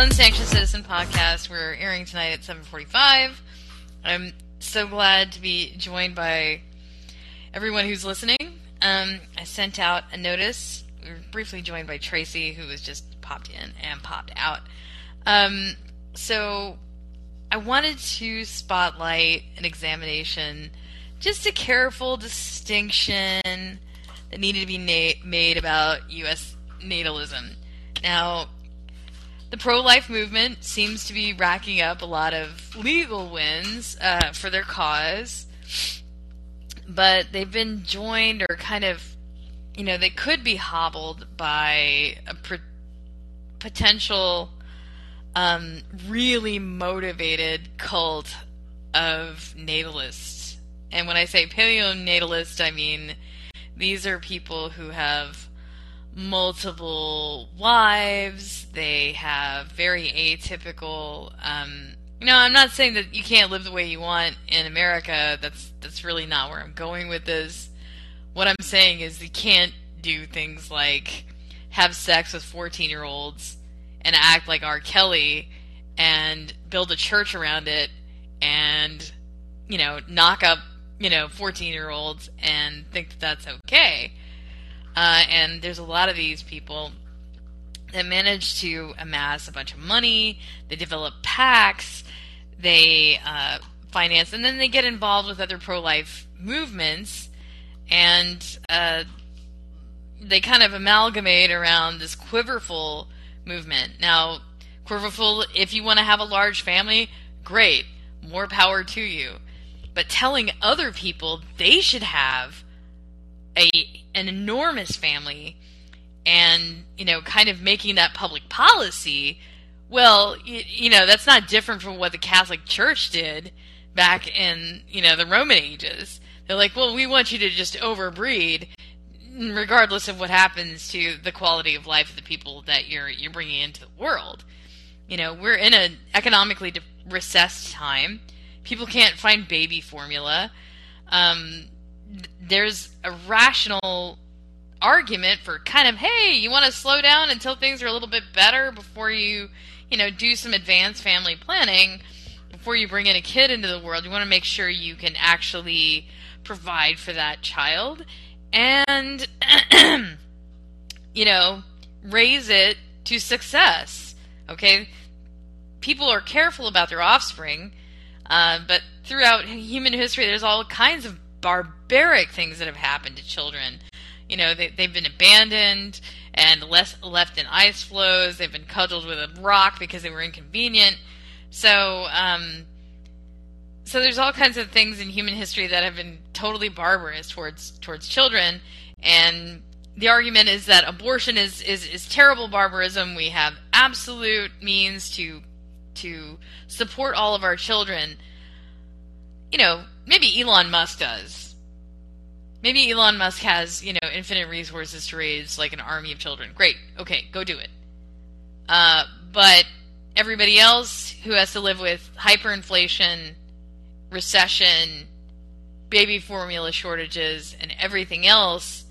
Unsanctioned Citizen podcast. We're airing tonight at 7:45. I'm so glad to be joined by everyone who's listening. Um, I sent out a notice. We were briefly joined by Tracy, who was just popped in and popped out. Um, so I wanted to spotlight an examination, just a careful distinction that needed to be na- made about U.S. natalism. Now, the pro life movement seems to be racking up a lot of legal wins uh, for their cause, but they've been joined or kind of, you know, they could be hobbled by a potential um, really motivated cult of natalists. And when I say paleonatalist, I mean these are people who have multiple wives. They have very atypical. Um, you know, I'm not saying that you can't live the way you want in America. That's that's really not where I'm going with this. What I'm saying is you can't do things like have sex with 14 year olds and act like R. Kelly and build a church around it and you know knock up you know 14 year olds and think that that's okay uh, and there's a lot of these people that manage to amass a bunch of money. They develop PACs. They uh, finance, and then they get involved with other pro-life movements, and uh, they kind of amalgamate around this quiverful movement. Now, quiverful, if you want to have a large family, great, more power to you. But telling other people they should have a an enormous family and you know kind of making that public policy well you, you, know that's not different from what the catholic church did back in you know the roman ages. They're like well we want you to just overbreed regardless of what happens to the quality of life of the people that you're you're bringing into the world. You know we're in an economically recessed time. People can't find baby formula. Um, there's a rational argument for kind of hey you want to slow down until things are a little bit better before you you know do some advanced family planning before you bring in a kid into the world you want to make sure you can actually provide for that child and you know raise it to success okay people are careful about their offspring uh, but throughout human history there's all kinds of barbaric things that have happened to children. You know, they, they've been abandoned and less, left in ice floes. They've been cudgeled with a rock because they were inconvenient. So, um, so there's all kinds of things in human history that have been totally barbarous towards towards children, and the argument is that abortion is is, is terrible barbarism. We have absolute means to to support all of our children. You know, maybe Elon Musk does. Maybe Elon Musk has, you know, infinite resources to raise like an army of children. Great. Okay, go do it. Uh, but everybody else who has to live with hyperinflation, recession, baby formula shortages, and everything else,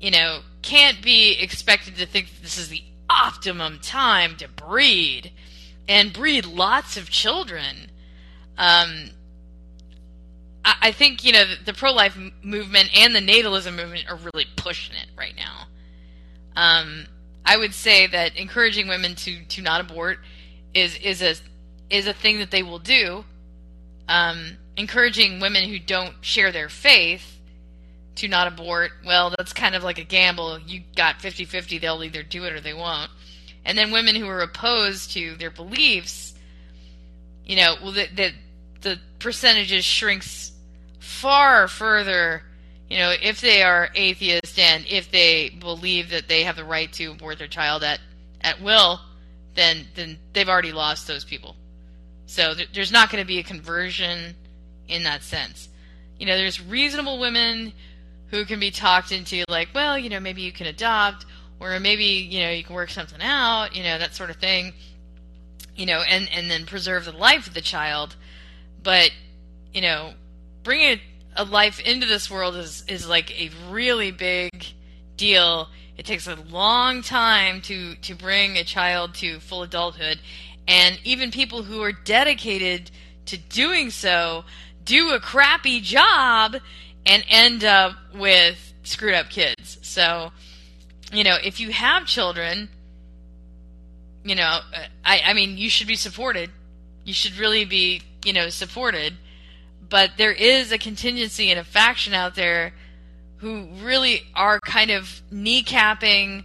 you know, can't be expected to think that this is the optimum time to breed and breed lots of children. Um, I think you know the, the pro life movement and the natalism movement are really pushing it right now. Um, I would say that encouraging women to to not abort is is a is a thing that they will do. Um, encouraging women who don't share their faith to not abort, well, that's kind of like a gamble. You got 50-50, they'll either do it or they won't. And then women who are opposed to their beliefs, you know, well, the the, the percentages shrinks far further, you know, if they are atheist and if they believe that they have the right to abort their child at, at will, then then they've already lost those people. So th- there's not going to be a conversion in that sense. You know, there's reasonable women who can be talked into like, well, you know, maybe you can adopt or maybe, you know, you can work something out, you know, that sort of thing. You know, and and then preserve the life of the child. But, you know, bringing a life into this world is is like a really big deal It takes a long time to to bring a child to full adulthood, and even people who are dedicated to doing so do a crappy job and end up with screwed up kids. So, you know, if you have children, you know, uh, I, I mean, you should be supported. You should really be, you know, supported. But there is a contingency and a faction out there who really are kind of kneecapping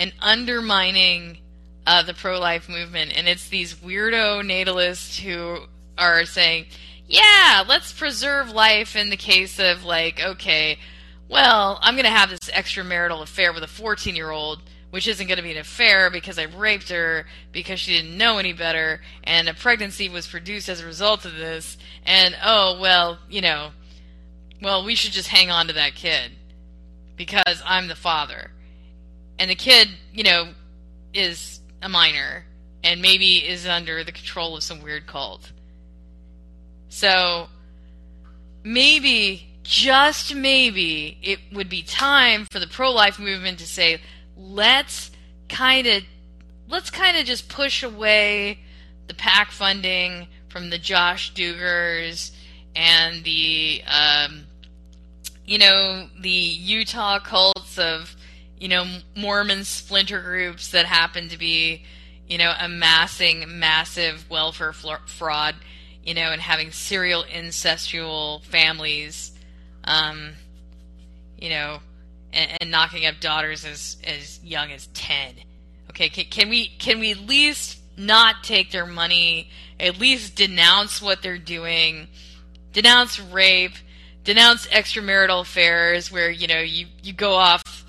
and undermining uh, the pro life movement. And it's these weirdo natalists who are saying, yeah, let's preserve life in the case of, like, okay, well, I'm going to have this extramarital affair with a 14 year old, which isn't going to be an affair because I raped her because she didn't know any better, and a pregnancy was produced as a result of this, and oh, well, you know, well, we should just hang on to that kid because I'm the father. And the kid, you know, is a minor and maybe is under the control of some weird cult. So maybe, just maybe, it would be time for the pro life movement to say, let's kind of let's kind of just push away the PAC funding from the Josh Duggars and the um, you know the Utah cults of you know Mormon splinter groups that happen to be you know amassing massive welfare fraud you know, and having serial incestual families, um, you know, and, and, knocking up daughters as as young as ten. Okay, can, can we can we at least not take their money? At least denounce what they're doing, denounce rape, denounce extramarital affairs where you know you you go off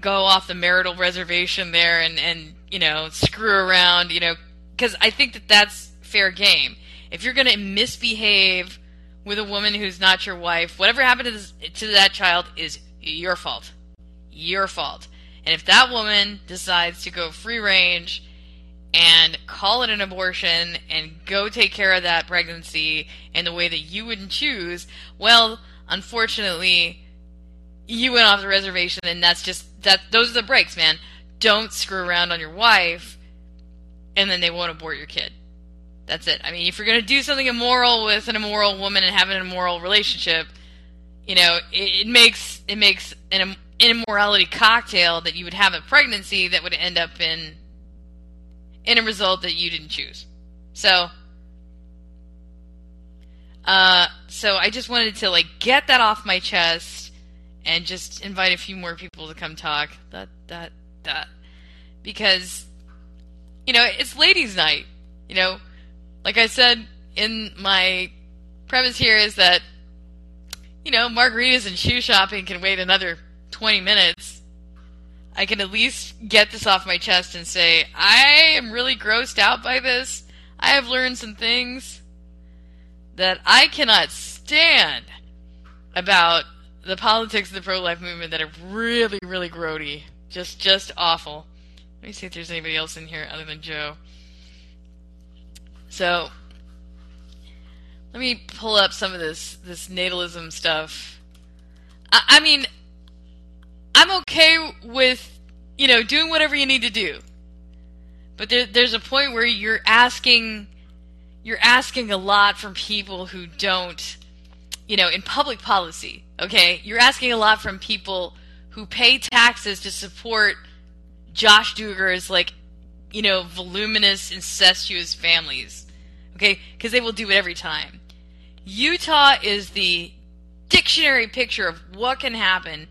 go off the marital reservation there and and you know screw around you know because I think that that's fair game if you're to misbehave with a woman who's not your wife, whatever happened to, this, to that child is your fault. Your fault. And if that woman decides to go free range and call it an abortion and go take care of that pregnancy in the way that you wouldn't choose, well, unfortunately, you went off the reservation and that's just that those are the breaks, man. Don't screw around on your wife and then they won't abort your kid. That's it. I mean, if you're going to do something immoral with an immoral woman and have an immoral relationship, you know, it, it makes it makes an immorality cocktail that you would have a pregnancy that would end up in in a result that you didn't choose. So, uh, so I just wanted to like get that off my chest and just invite a few more people to come talk. That that that because you know it's ladies' night. You know like I said in my premise here is that you know margaritas and shoe shopping can wait another 20 minutes. I can at least get this off my chest and say i am really grossed out by this. I have learned some things that i cannot stand about the politics of the pro-life movement that are really really grody. Just just awful. Let me see if there's anybody else in here other than joe. So let me pull up some of this this natalism stuff. I, I mean, I'm okay with you know doing whatever you need to do, but there, there's a point where you're asking you're asking a lot from people who don't you know in public policy. Okay, you're asking a lot from people who pay taxes to support Josh Duggars like you know voluminous incestuous families Okay? Because they will do it every time. Utah is the dictionary picture of what can happen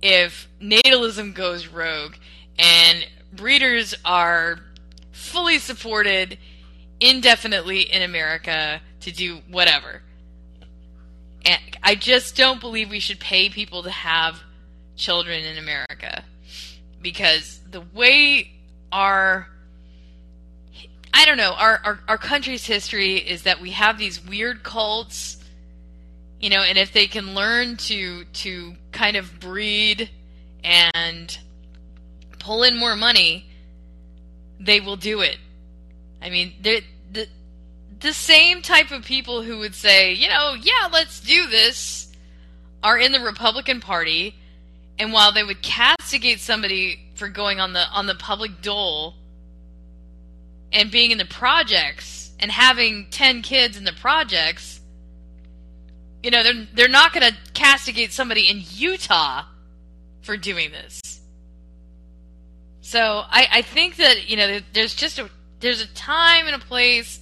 if natalism goes rogue and breeders are fully supported indefinitely in America to do whatever. And I just don't believe we should pay people to have children in America because the way our I don't know. Our, our our country's history is that we have these weird cults, you know, and if they can learn to to kind of breed and pull in more money, they will do it. I mean, the the same type of people who would say, you know, yeah, let's do this, are in the Republican Party, And while they would castigate somebody for going on the on the public dole and being in the projects and having 10 kids in the projects, you know, they're they're not going to castigate somebody in Utah for doing this. So I, I think that you know there's just a there's a time and a place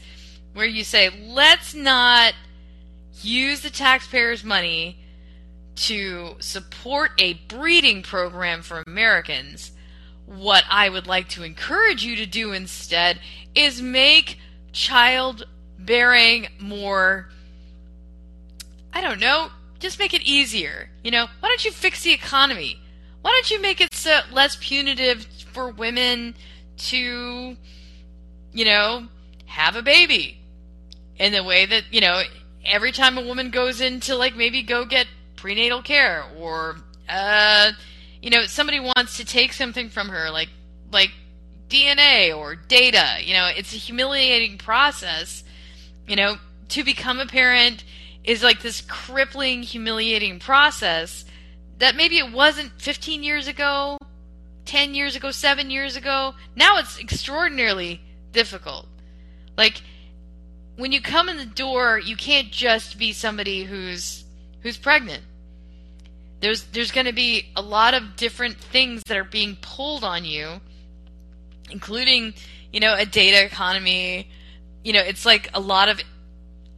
where you say let's not use the taxpayers' money to support a breeding program for Americans. What I would like to encourage you to do instead is make childbearing more I don't know, just make it easier. You know, why don't you fix the economy? Why don't you make it so less punitive for women to, you know, have a baby? In the way that, you know, every time a woman goes in to like maybe go get prenatal care or uh you know, somebody wants to take something from her like like DNA or data, you know, it's a humiliating process, you know, to become a parent is like this crippling, humiliating process that maybe it wasn't 15 years ago, 10 years ago, 7 years ago. Now it's extraordinarily difficult. Like when you come in the door, you can't just be somebody who's who's pregnant. There's there's going to be a lot of different things that are being pulled on you, including, you know, a data economy. You know, it's like a lot of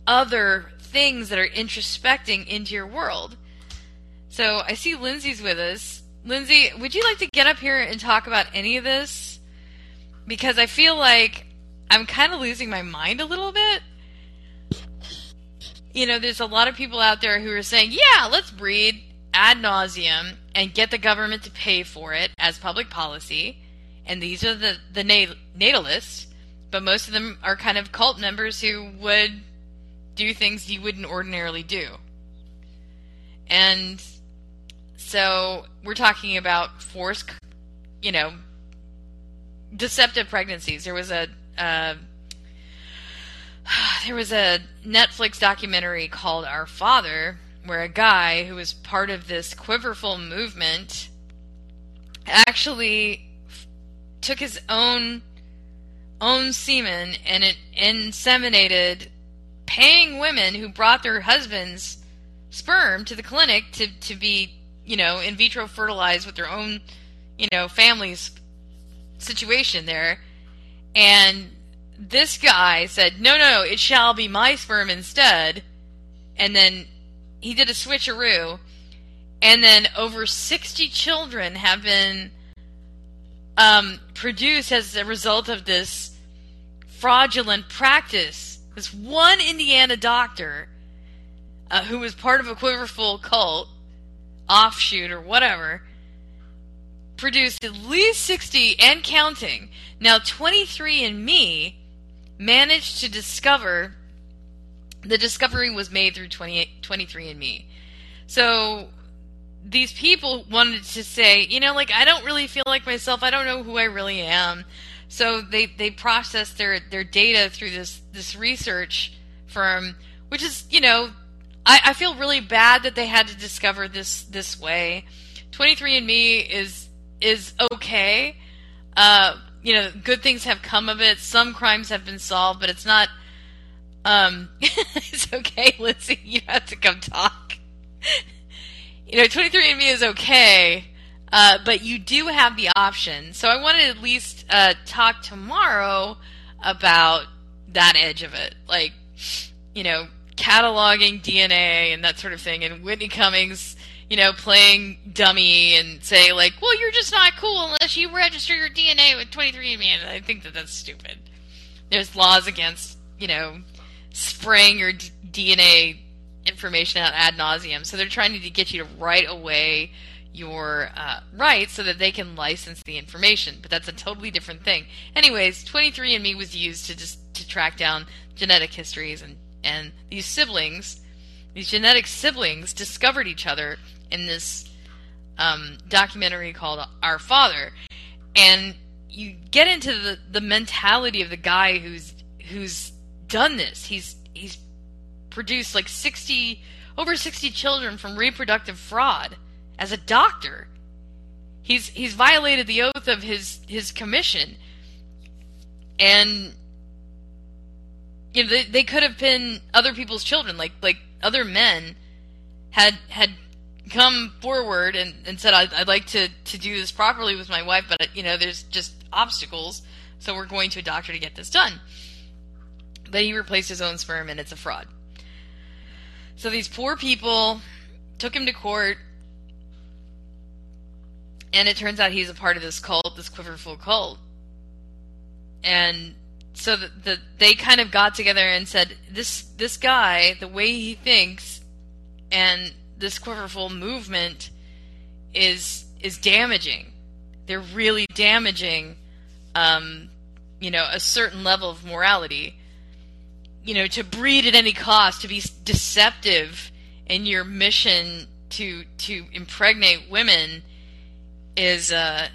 other things that are introspecting into your world. So I see Lindsay's with us. Lindsay, would you like to get up here and talk about any of this? Because I feel like I'm kind of losing my mind a little bit. You know, there's a lot of people out there who are saying, yeah, let's breed ad nauseum and get the government to pay for it as public policy. And these are the, the nat- natalists, but most of them are kind of cult members who would do things you wouldn't ordinarily do. And so we're talking about forced, you know, deceptive pregnancies. There was a uh, there was a Netflix documentary called Our Father, where a guy who was part of this quiverful movement actually took his own own semen and it inseminated paying women who brought their husbands sperm to the clinic to, to be, you know, in vitro fertilized with their own, you know, family's situation there. And this guy said, no, no, it shall be my sperm instead. And then he did a switcheroo. And then over 60 children have been um, produced as a result of this fraudulent practice this one Indiana doctor uh, who was part of a quiverful cult, offshoot or whatever, produced at least 60 and counting. Now, 23andMe managed to discover the discovery was made through 20, 23andMe. So these people wanted to say, you know, like I don't really feel like myself. I don't know who I really am. So they they process their their data through this this research firm, which is you know I, I feel really bad that they had to discover this this way. 23andMe is is okay. Uh, you know, good things have come of it. Some crimes have been solved, but it's not. Um, it's okay, Lindsay. You have to come talk. you know, 23andMe is okay. Uh, but you do have the option. So I want to at least uh, talk tomorrow about that edge of it. Like, you know, cataloging DNA and that sort of thing. And Whitney Cummings, you know, playing dummy and say, like, well, you're just not cool unless you register your DNA with 23andMe. And I think that that's stupid. There's laws against, you know, spraying your DNA information out ad nauseum. So they're trying to get you to right away your uh, rights so that they can license the information. But that's a totally different thing. Anyways, 23andMe was used to just to track down genetic histories, and and these siblings, these genetic siblings, discovered each other in this um, documentary called Our Father, and you get into the the mentality of the guy who's who's done this. He's he's produced like 60 over 60 children from reproductive fraud as a doctor he's he's violated the oath of his his commission, and you know they, they could have been other people's children, like like other men had had come forward and, and said I'd, I'd like to to do this properly with my wife, but you know there's just obstacles, so we're going to a doctor to get this done. But he replaced his own sperm, and it's a fraud. So these poor people took him to court and it turns out he's a part of this cult, this Quiverful cult. And so the, the, they kind of got together and said, this this guy, the way he thinks, and this Quiverful movement is is damaging. They're really damaging, um, you know, a certain level of morality. You know, to breed at any cost, to be deceptive in your mission to to impregnate women is uh,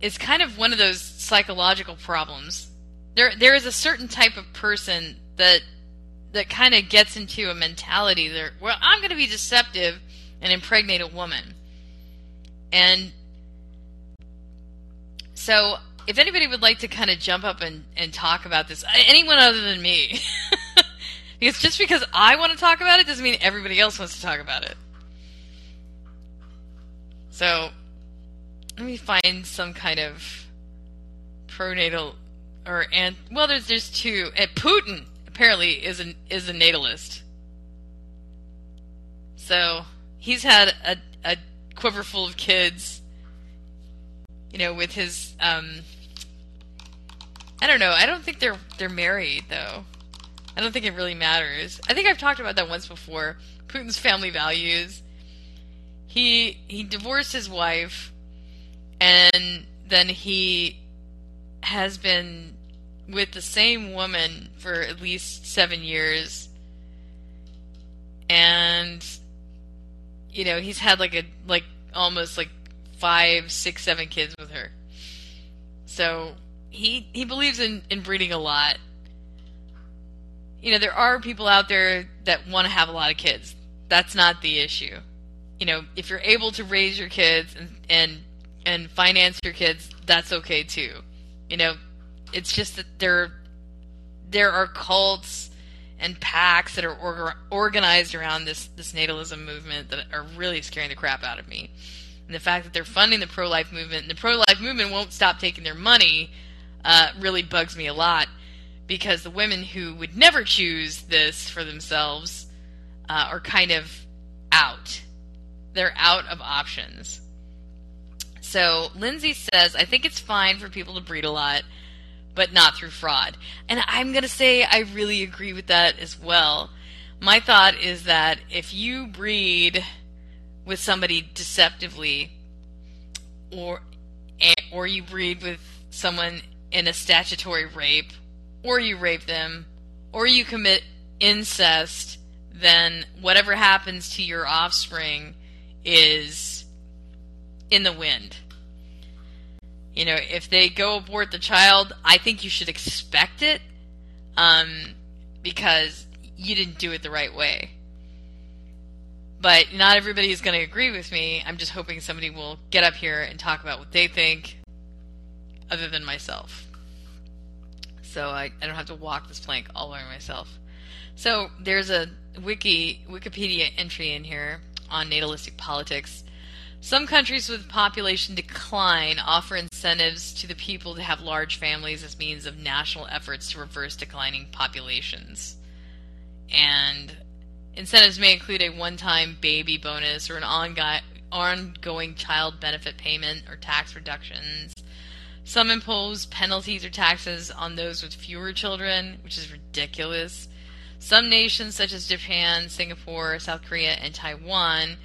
is kind of one of those psychological problems. There there is a certain type of person that that kind of gets into a mentality that well I'm going to be deceptive and impregnate a woman. And so if anybody would like to kind of jump up and, and talk about this, anyone other than me, because just because I want to talk about it doesn't mean everybody else wants to talk about it. So, let me find some kind of pronatal or and well, there's there's two. And Putin apparently is an is a natalist. So he's had a a quiver full of kids. You know, with his um. I don't know. I don't think they're they're married though. I don't think it really matters. I think I've talked about that once before. Putin's family values he he divorced his wife and then he has been with the same woman for at least 7 years and you know he's had like a like almost like five six seven kids with her so he he believes in in breeding a lot you know there are people out there that want to have a lot of kids that's not the issue you know, if you're able to raise your kids and and and finance your kids, that's okay too. You know, it's just that there there are cults and packs that are orga- organized around this this natalism movement that are really scaring the crap out of me. And the fact that they're funding the pro life movement and the pro life movement won't stop taking their money uh, really bugs me a lot because the women who would never choose this for themselves uh, are kind of out they're out of options. So Lindsay says, I think it's fine for people to breed a lot, but not through fraud. And I'm going to say I really agree with that as well. My thought is that if you breed with somebody deceptively, or or you breed with someone in a statutory rape, or you rape them, or you commit incest, then whatever happens to your offspring is in the wind. You know, if they go abort the child, I think you should expect it um, because you didn't do it the right way. But not everybody is going to agree with me. I'm just hoping somebody will get up here and talk about what they think, other than myself. So I, I don't have to walk this plank all by myself. So there's a wiki Wikipedia entry in here on natalistic politics. Some countries with population decline offer incentives to the people to have large families as means of national efforts to reverse declining populations. And incentives may include a one time baby bonus or an ongoing child benefit payment or tax reductions. Some impose penalties or taxes on those with fewer children, which is ridiculous. Some nations, such as Japan, Singapore, South Korea, and Taiwan,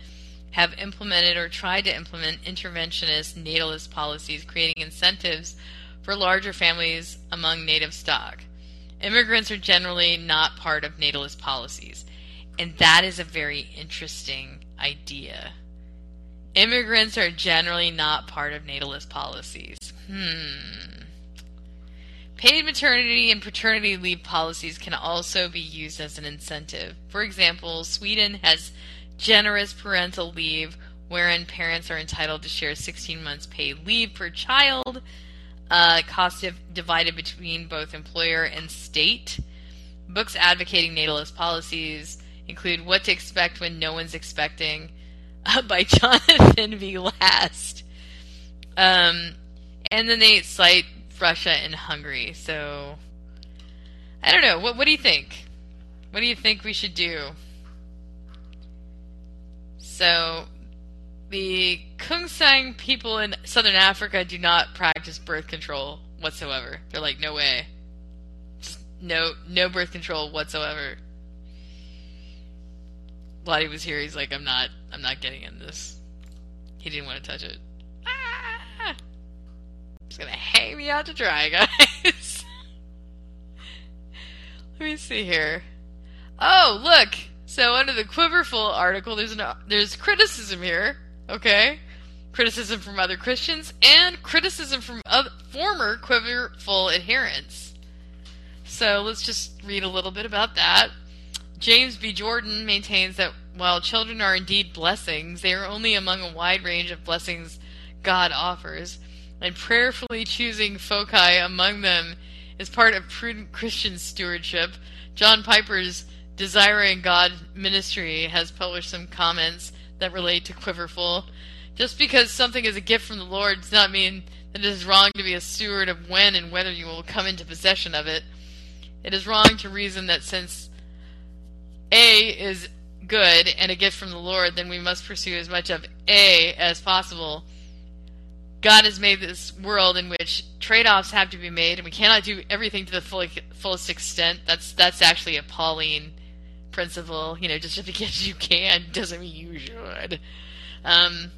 have implemented or tried to implement interventionist natalist policies, creating incentives for larger families among native stock. Immigrants are generally not part of natalist policies, and that is a very interesting idea. Immigrants are generally not part of natalist policies. Hmm. Paid maternity and paternity leave policies can also be used as an incentive. For example, Sweden has generous parental leave wherein parents are entitled to share 16 months paid leave per child, uh, costs divided between both employer and state. Books advocating natalist policies include What to Expect When No One's Expecting by Jonathan V. Last. Um, and then they cite Russia and Hungary. So, I don't know. What, what do you think? What do you think we should do? So, the Kungsang people in southern Africa do not practice birth control whatsoever. They're like, no way. Just no, no birth control whatsoever. Lottie was here. He's like, I'm not, I'm not getting in this. He didn't want to touch it. Ah! He's gonna hang me out to dry, guys. Let me see here. Oh, look. So under the Quiverful article, there's an there's criticism here. Okay, criticism from other Christians and criticism from other, former Quiverful adherents. So let's just read a little bit about that. James B. Jordan maintains that while children are indeed blessings, they are only among a wide range of blessings God offers, and prayerfully choosing foci among them is part of prudent Christian stewardship. John Piper's Desiring God Ministry has published some comments that relate to Quiverful. Just because something is a gift from the Lord does not mean that it is wrong to be a steward of when and whether you will come into possession of it. It is wrong to reason that since A is good and a gift from the Lord, then we must pursue as much of A as possible. God has made this world in which trade-offs have to be made, and we cannot do everything to the full, fullest extent. That's that's actually a Pauline principle. You know, just because you can doesn't mean you should. Um,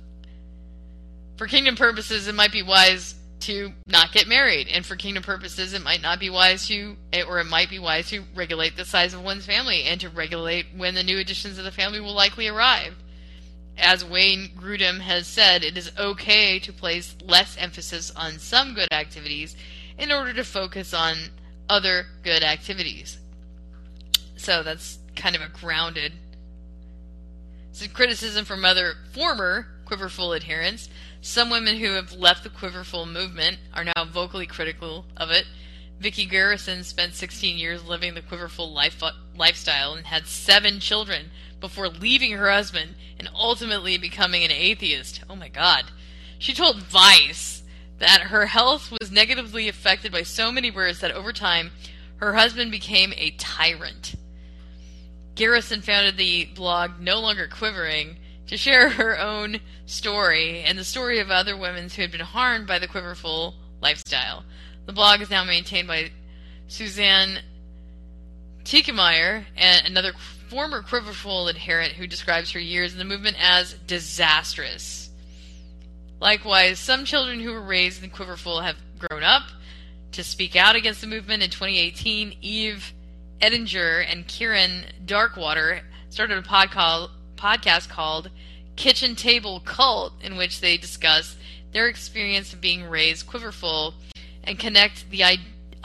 for kingdom purposes, it might be wise to not get married, and for kingdom purposes, it might not be wise to, eh, or it might be wise to regulate the size of one's family and to regulate when the new additions of the family will likely arrive. As Wayne Grudem has said, it is okay to place less emphasis on some good activities in order to focus on other good activities. So that's kind of a grounded. Some criticism from other former Quiverful adherents. Some women who have left the Quiverful movement are now vocally critical of it. Vyckie Garrison spent 16 years living the Quiverful life, lifestyle and had seven children before leaving her husband and ultimately becoming an atheist. Oh my god. She told Vice that her health was negatively affected by so many words that over time her husband became a tyrant. Garrison founded the blog No Longer Quivering to share her own story and the story of other women who had been harmed by the quiverful lifestyle. The blog is now maintained by Suzanne Titkemeyer, and another former quiverful adherent who describes her years in the movement as disastrous. Likewise, some children who were raised in the quiverful have grown up to speak out against the movement. In 2018, Eve Ettinger and Kieryn Darkwater started a pod call, podcast called Kitchen Table Cult, in which they discuss their experience of being raised quiverful and connect the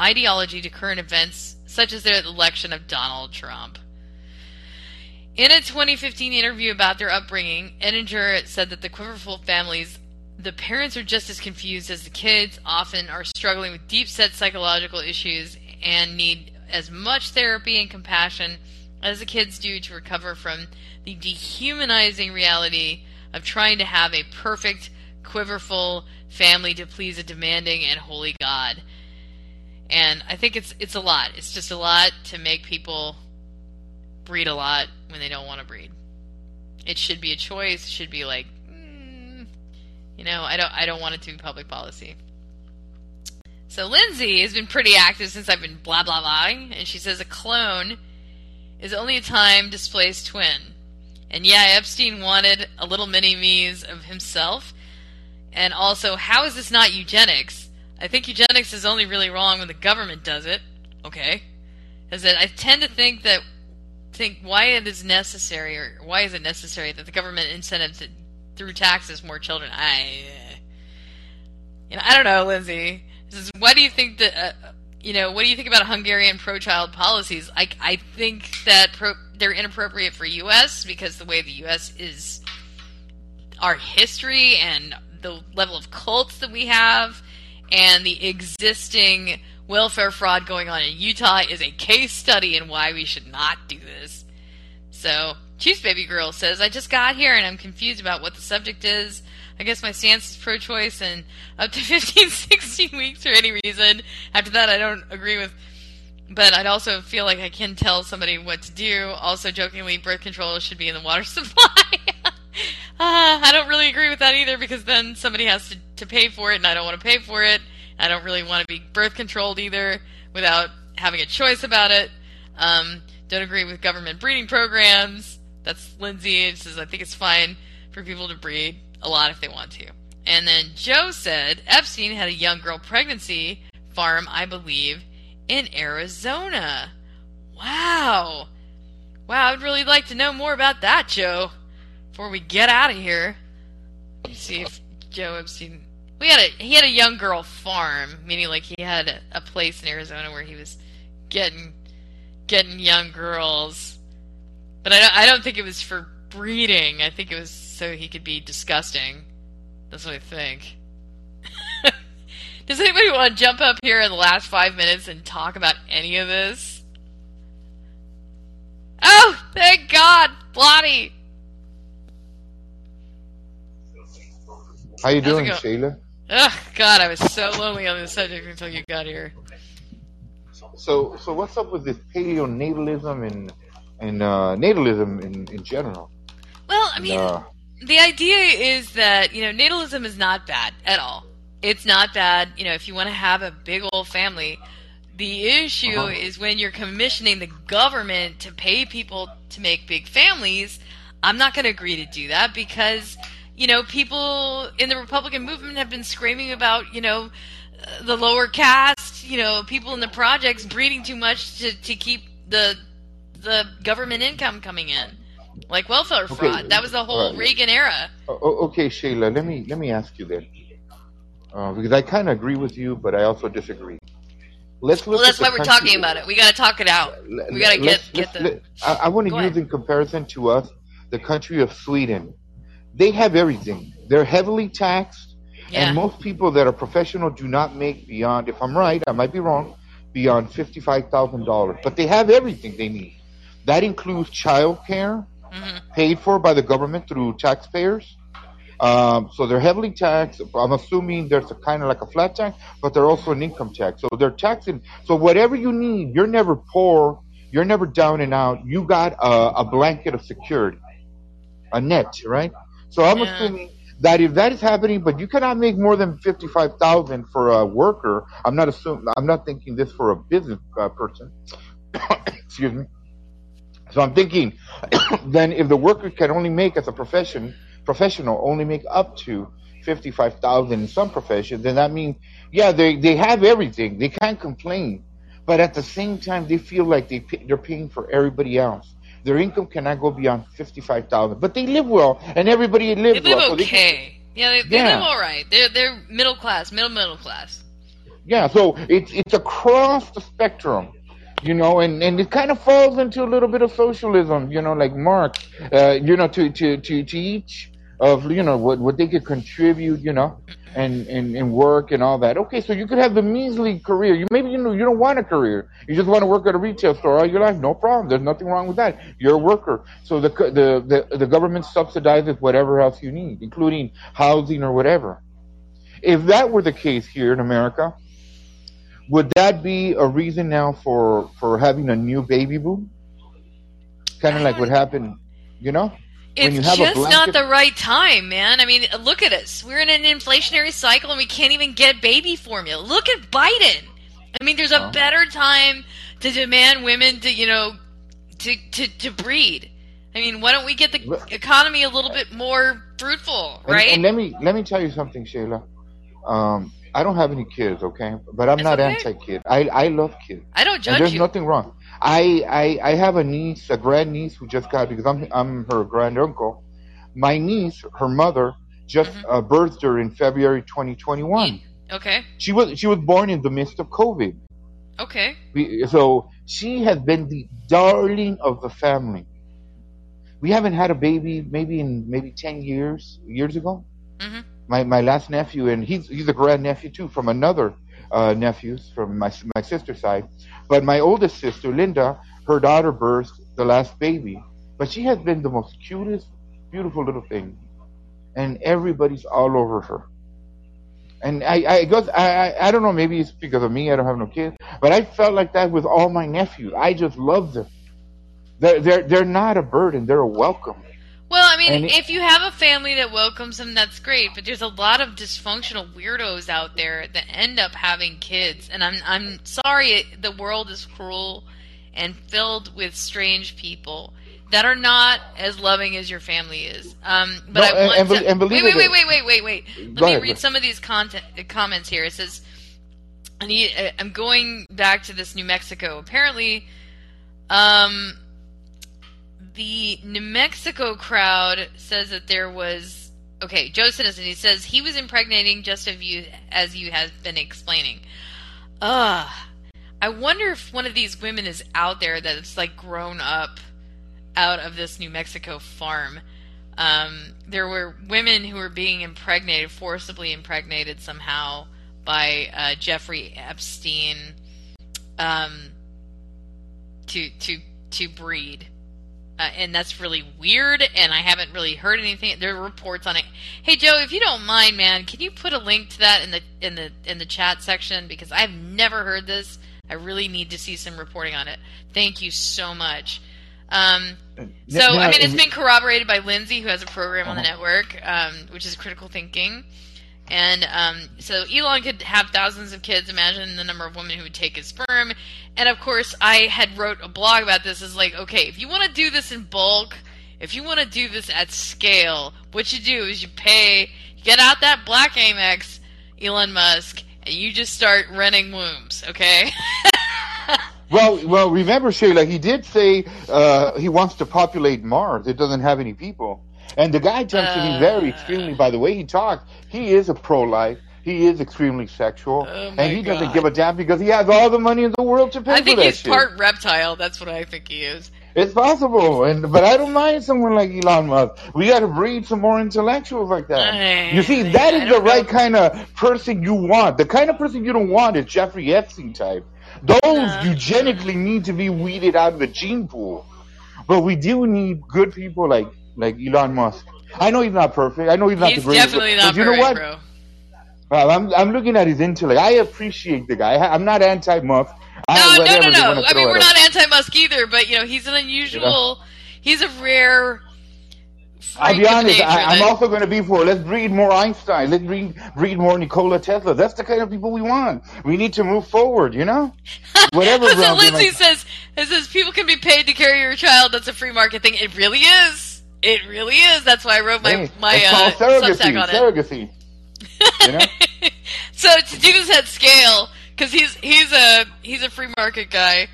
ideology to current events, such as their election of Donald Trump. In a 2015 interview about their upbringing, Ettinger said that the quiverful families the parents are just as confused as the kids, often are struggling with deep set psychological issues and need as much therapy and compassion as the kids do to recover from the dehumanizing reality of trying to have a perfect, quiverful family to please a demanding and holy God. And I think it's it's a lot. It's just a lot to make people breed a lot when they don't want to breed. It should be a choice. It should be like, mm, you know, I don't I don't want it to be public policy. So Lindsay has been pretty active since I've been blah blah blahing, and she says a clone is only a time displaced twin. And yeah, Epstein wanted a little mini me's of himself. And also, how is this not eugenics? I think eugenics is only really wrong when the government does it. Okay. Is that I tend to think that think why it is necessary or why is it necessary that the government incentives it through taxes more children. I you know, I don't know, Lindsay. Says, what do you think that, uh, you know, what do you think about Hungarian pro-child policies? I, I think that pro, they're inappropriate for U.S. because the way the U.S. is our history and the level of cults that we have and the existing welfare fraud going on in Utah is a case study in why we should not do this. So, Chiefs Baby Girl says, I just got here and I'm confused about what the subject is. I guess my stance is pro choice and up to 15, 16 weeks for any reason. After that, I don't agree with, but I'd also feel like I can tell somebody what to do. Also, jokingly, birth control should be in the water supply. uh, I don't really agree with that either because then somebody has to, to pay for it and I don't want to pay for it. I don't really want to be birth controlled either without having a choice about it. Um, don't agree with government breeding programs. That's Lindsay. It says, I think it's fine for people to breed a lot if they want to. And then Joe said Epstein had a young girl pregnancy farm, I believe, in Arizona. Wow. Wow, I'd really like to know more about that, Joe, before we get out of here. Let me see if Joe Epstein. We had a he had a young girl farm, meaning like he had a, a place in Arizona where he was getting getting young girls. But I don't, I don't think it was for breeding. I think it was so he could be disgusting. That's what I think. Does anybody want to jump up here in the last five minutes and talk about any of this? Oh, thank God, Blotty. How you doing, Shayla? Oh God, I was so lonely on this subject until you got here. So, so what's up with this paleonatalism and and uh, natalism in, in general? Well, I mean, uh, the idea is that you know natalism is not bad at all. It's not bad. You know, if you want to have a big old family, the issue uh-huh. is when you're commissioning the government to pay people to make big families. I'm not going to agree to do that because you know people in the Republican movement have been screaming about you know the lower caste, you know, people in the projects breeding too much to, to keep the the government income coming in, like welfare fraud. That was the whole Reagan era. okay, Shayla, let me let me ask you then, uh, because I kind of agree with you, but I also disagree. Let's look. Well, that's why we're talking about it. We got to talk it out. We got to get get the. Let, I, I want to use ahead. in comparison to us, the country of Sweden. They have everything. They're heavily taxed yeah. And most people that are professional do not make beyond, if I'm right, I might be wrong, beyond $55,000. But they have everything they need. That includes child care, mm-hmm. paid for by the government through taxpayers. Um, so they're heavily taxed. I'm assuming there's a kind of like a flat tax, but they're also an income tax. So they're taxing. So whatever you need, you're never poor. You're never down and out. You got a, a blanket of security, a net, right? So I'm yeah. assuming that if that is happening, but you cannot make more than fifty-five thousand for a worker. I'm not assuming. I'm not thinking this for a business uh, person. Excuse me. So I'm thinking, then if the worker can only make as a profession professional only make up to fifty-five thousand in some professions, then that means yeah they they have everything. They can't complain, but at the same time they feel like they they're paying for everybody else. Their income cannot go beyond fifty-five thousand, but they live well, and everybody lives they live well. okay. So they yeah, they, they yeah. live all right. They're they're middle class, middle middle class. Yeah, so it's it's across the spectrum, you know, and, and it kind of falls into a little bit of socialism, you know, like Marx, uh, you know, to, to, to, to each of you know what what they could contribute, you know and, and, and work and all that. Okay, so you could have the measly career. You maybe you know you don't want a career. You just want to work at a retail store all your life. No problem. There's nothing wrong with that. You're a worker. So the the the, the government subsidizes whatever else you need, including housing or whatever. If that were the case here in America, would that be a reason now for for having a new baby boom? Kind of like what happened, you know? It's just not the right time, man. I mean, look at us. We're in an inflationary cycle and we can't even get baby formula. Look at Biden. I mean, there's a oh. better time to demand women to, you know, to, to, to breed. I mean, why don't we get the economy a little bit more fruitful, right? And, and let me let me tell you something, Shayla. Um, I don't have any kids, okay, but I'm That's not okay. anti-kid. I I love kids. I don't judge and there's you. nothing wrong. I, I I have a niece, a grand niece who just got because I'm I'm her grand uncle. My niece, her mother, just mm-hmm. uh, birthed her in February 2021. Okay. She was she was born in the midst of COVID. Okay. So she has been the darling of the family. we haven't had a baby maybe in maybe ten years years ago. Mm-hmm. My my last nephew, and he's he's a grand nephew too from another uh, nephews from my my sister's side. But my oldest sister, Linda, her daughter birthed the last baby, but she has been the most cutest, beautiful little thing, and everybody's all over her. And I, I guess I, I, I don't know. Maybe it's because of me. I don't have no kids, but I felt like that with all my nephews. I just love them. They're they're they're not a burden. They're a welcome. Well, I mean, it, if you have a family that welcomes them, that's great. But there's a lot of dysfunctional weirdos out there that end up having kids, and I'm I'm sorry, the world is cruel and filled with strange people that are not as loving as your family is. Um, but no, I want and, to and wait, wait, wait, wait, wait, wait, wait. Let Go me ahead. read some of these content comments here. It says, I need, I'm going back to this New Mexico. Apparently, um, the New Mexico crowd says that there was okay. Joe Citizen he says he was impregnating just as you as you have been explaining. Ugh. I wonder if one of these women is out there that's like grown up out of this New Mexico farm. Um, there were women who were being impregnated, forcibly impregnated somehow by uh, Jeffrey Epstein um, to to to breed. Uh, and that's really weird and i haven't really heard anything. There are reports on it. Hey joe if you don't mind man can you put a link to that in the in the in the chat section? Because i've never heard this. I really need to see some reporting on it. Thank you so much. Um, so i mean it's been corroborated by lindsay who has a program on the uh-huh. network um, which is critical thinking and um, so Elon could have thousands of kids. Imagine the number of women who would take his sperm. And of course, I had wrote a blog about this. Is like, okay, if you want to do this in bulk, if you want to do this at scale, what you do is you pay, get out that black Amex, Elon Musk, and you just start renting wombs. Okay. well, well, remember, Shayla, he did say uh, he wants to populate Mars. It doesn't have any people. And the guy tends uh, to be very extremely, by the way he talks, he is a pro life. He is extremely sexual, oh and he God. doesn't give a damn because he has all the money in the world to pay. I think he's shit. part reptile. That's what I think he is. It's possible, and but I don't mind someone like Elon Musk. We got to breed some more intellectuals like that. I, you see, that is the right kind of person you want. The kind of person you don't want is Jeffrey Epstein type. Those uh, eugenically need to be weeded out of the gene pool. But we do need good people like like Elon Musk. I know he's not perfect. I know he's not he's the greatest. definitely not but you know what? Bro. Uh, I'm I'm looking at his intellect. I appreciate the guy. I'm not anti-Musk. No, no, no, no. I mean, we're not anti-Musk either, but you know, he's an unusual. He's a rare. I'll be honest. I, am also going to be for let's breed more Einstein. Let's breed breed more Nikola Tesla. That's the kind of people we want. We need to move forward. You know, whatever. What Lindsay says. It says people can be paid to carry your child. That's a free market thing. It really is. It really is. That's why I wrote my hey, my uh, surrogacy, on surrogacy. You know? so to do this at scale, because he's he's a he's a free market guy.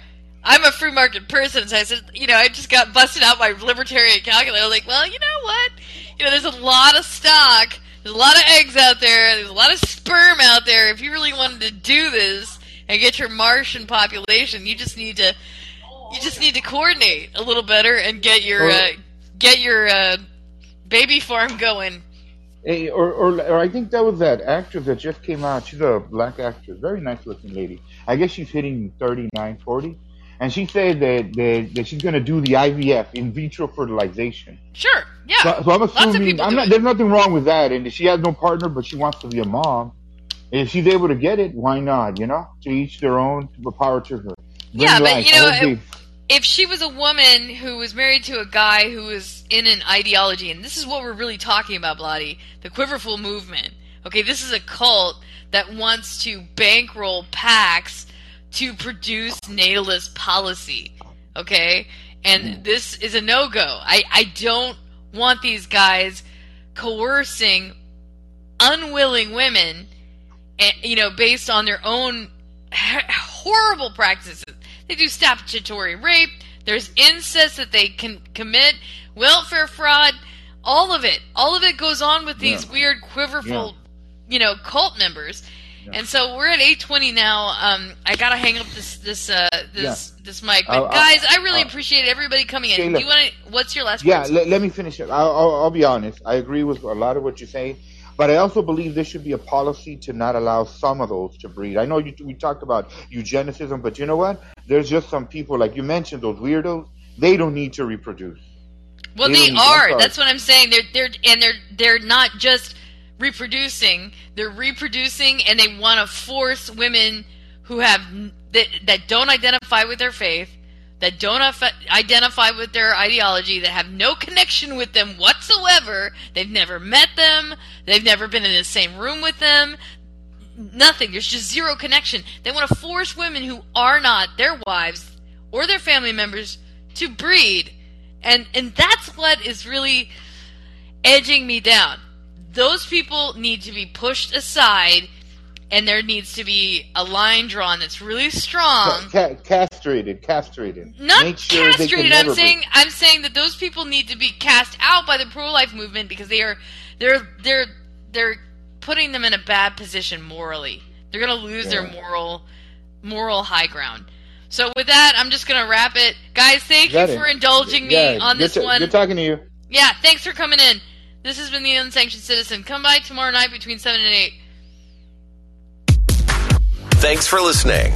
I'm a free market person, so I said, you know, I just got busted out my libertarian calculator. I was like, well, you know what? You know, there's a lot of stock, there's a lot of eggs out there, there's a lot of sperm out there. If you really wanted to do this and get your Martian population, you just need to you just need to coordinate a little better and get your uh, get your uh, baby farm going. Hey, or, or, or I think that was that actress that just came out. She's a black actress, very nice looking lady. I guess she's hitting 39, 40. And she said that, that, that she's going to do the IVF, in vitro fertilization. Sure, yeah. So, so I'm assuming, I'm not, there's nothing wrong with that. And she has no partner, but she wants to be a mom. If she's able to get it, why not? You know, to each their own. The power to her. Bring yeah, but life. you know, if she was a woman who was married to a guy who was in an ideology, and this is what we're really talking about, Bloody, the Quiverful movement. Okay, this is a cult that wants to bankroll PACs to produce natalist policy. Okay? And this is a no go. I, I don't want these guys coercing unwilling women, and, you know, based on their own horrible practices they do statutory rape. There's incest that they can commit, welfare fraud, all of it. All of it goes on with these yeah. weird, quiverful, yeah. you know, cult members. And so we're at 8:20 now. Um, I gotta hang up this this uh, this yeah. this mic. But uh, guys, I really uh, appreciate everybody coming in. Do you want? What's your last? Yeah, let, let, me finish it. I'll, I'll, I'll, be honest. I agree with a lot of what you're saying, but I also believe there should be a policy to not allow some of those to breed. I know you, we talked about eugenicism, but you know what? There's just some people like you mentioned those weirdos. They don't need to reproduce. Well, they, they are. That's what I'm saying. They're they're and they're they're not just reproducing. They're reproducing, and they want to force women who have that that don't identify with their faith, that don't identify with their ideology, that have no connection with them whatsoever. They've never met them. They've never been in the same room with them. Nothing. There's just zero connection. They want to force women who are not their wives or their family members to breed. And and that's what is really edging me down those people need to be pushed aside and there needs to be a line drawn that's really strong. Ca- castrated, castrated. Not sure castrated. I'm saying be. I'm saying that those people need to be cast out by the pro-life movement because they are they're they're they're putting them in a bad position morally. They're going to lose yeah. their moral moral high ground. So with that, I'm just going to wrap it. Guys, thank you for indulging me yeah, on this t- one. Good talking to you. Yeah, thanks for coming in. This has been the Unsanctioned Citizen. Come by tomorrow night between 7 and 8. Thanks for listening.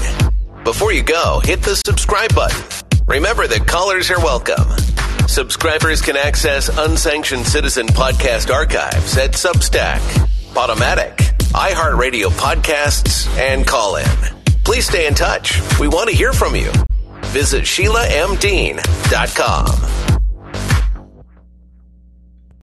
Before you go, hit the subscribe button. Remember that callers are welcome. Subscribers can access Unsanctioned Citizen podcast archives at Substack, Podomatic, iHeartRadio podcasts, and Callin. Please stay in touch. We want to hear from you. Visit SheilaMDean.com.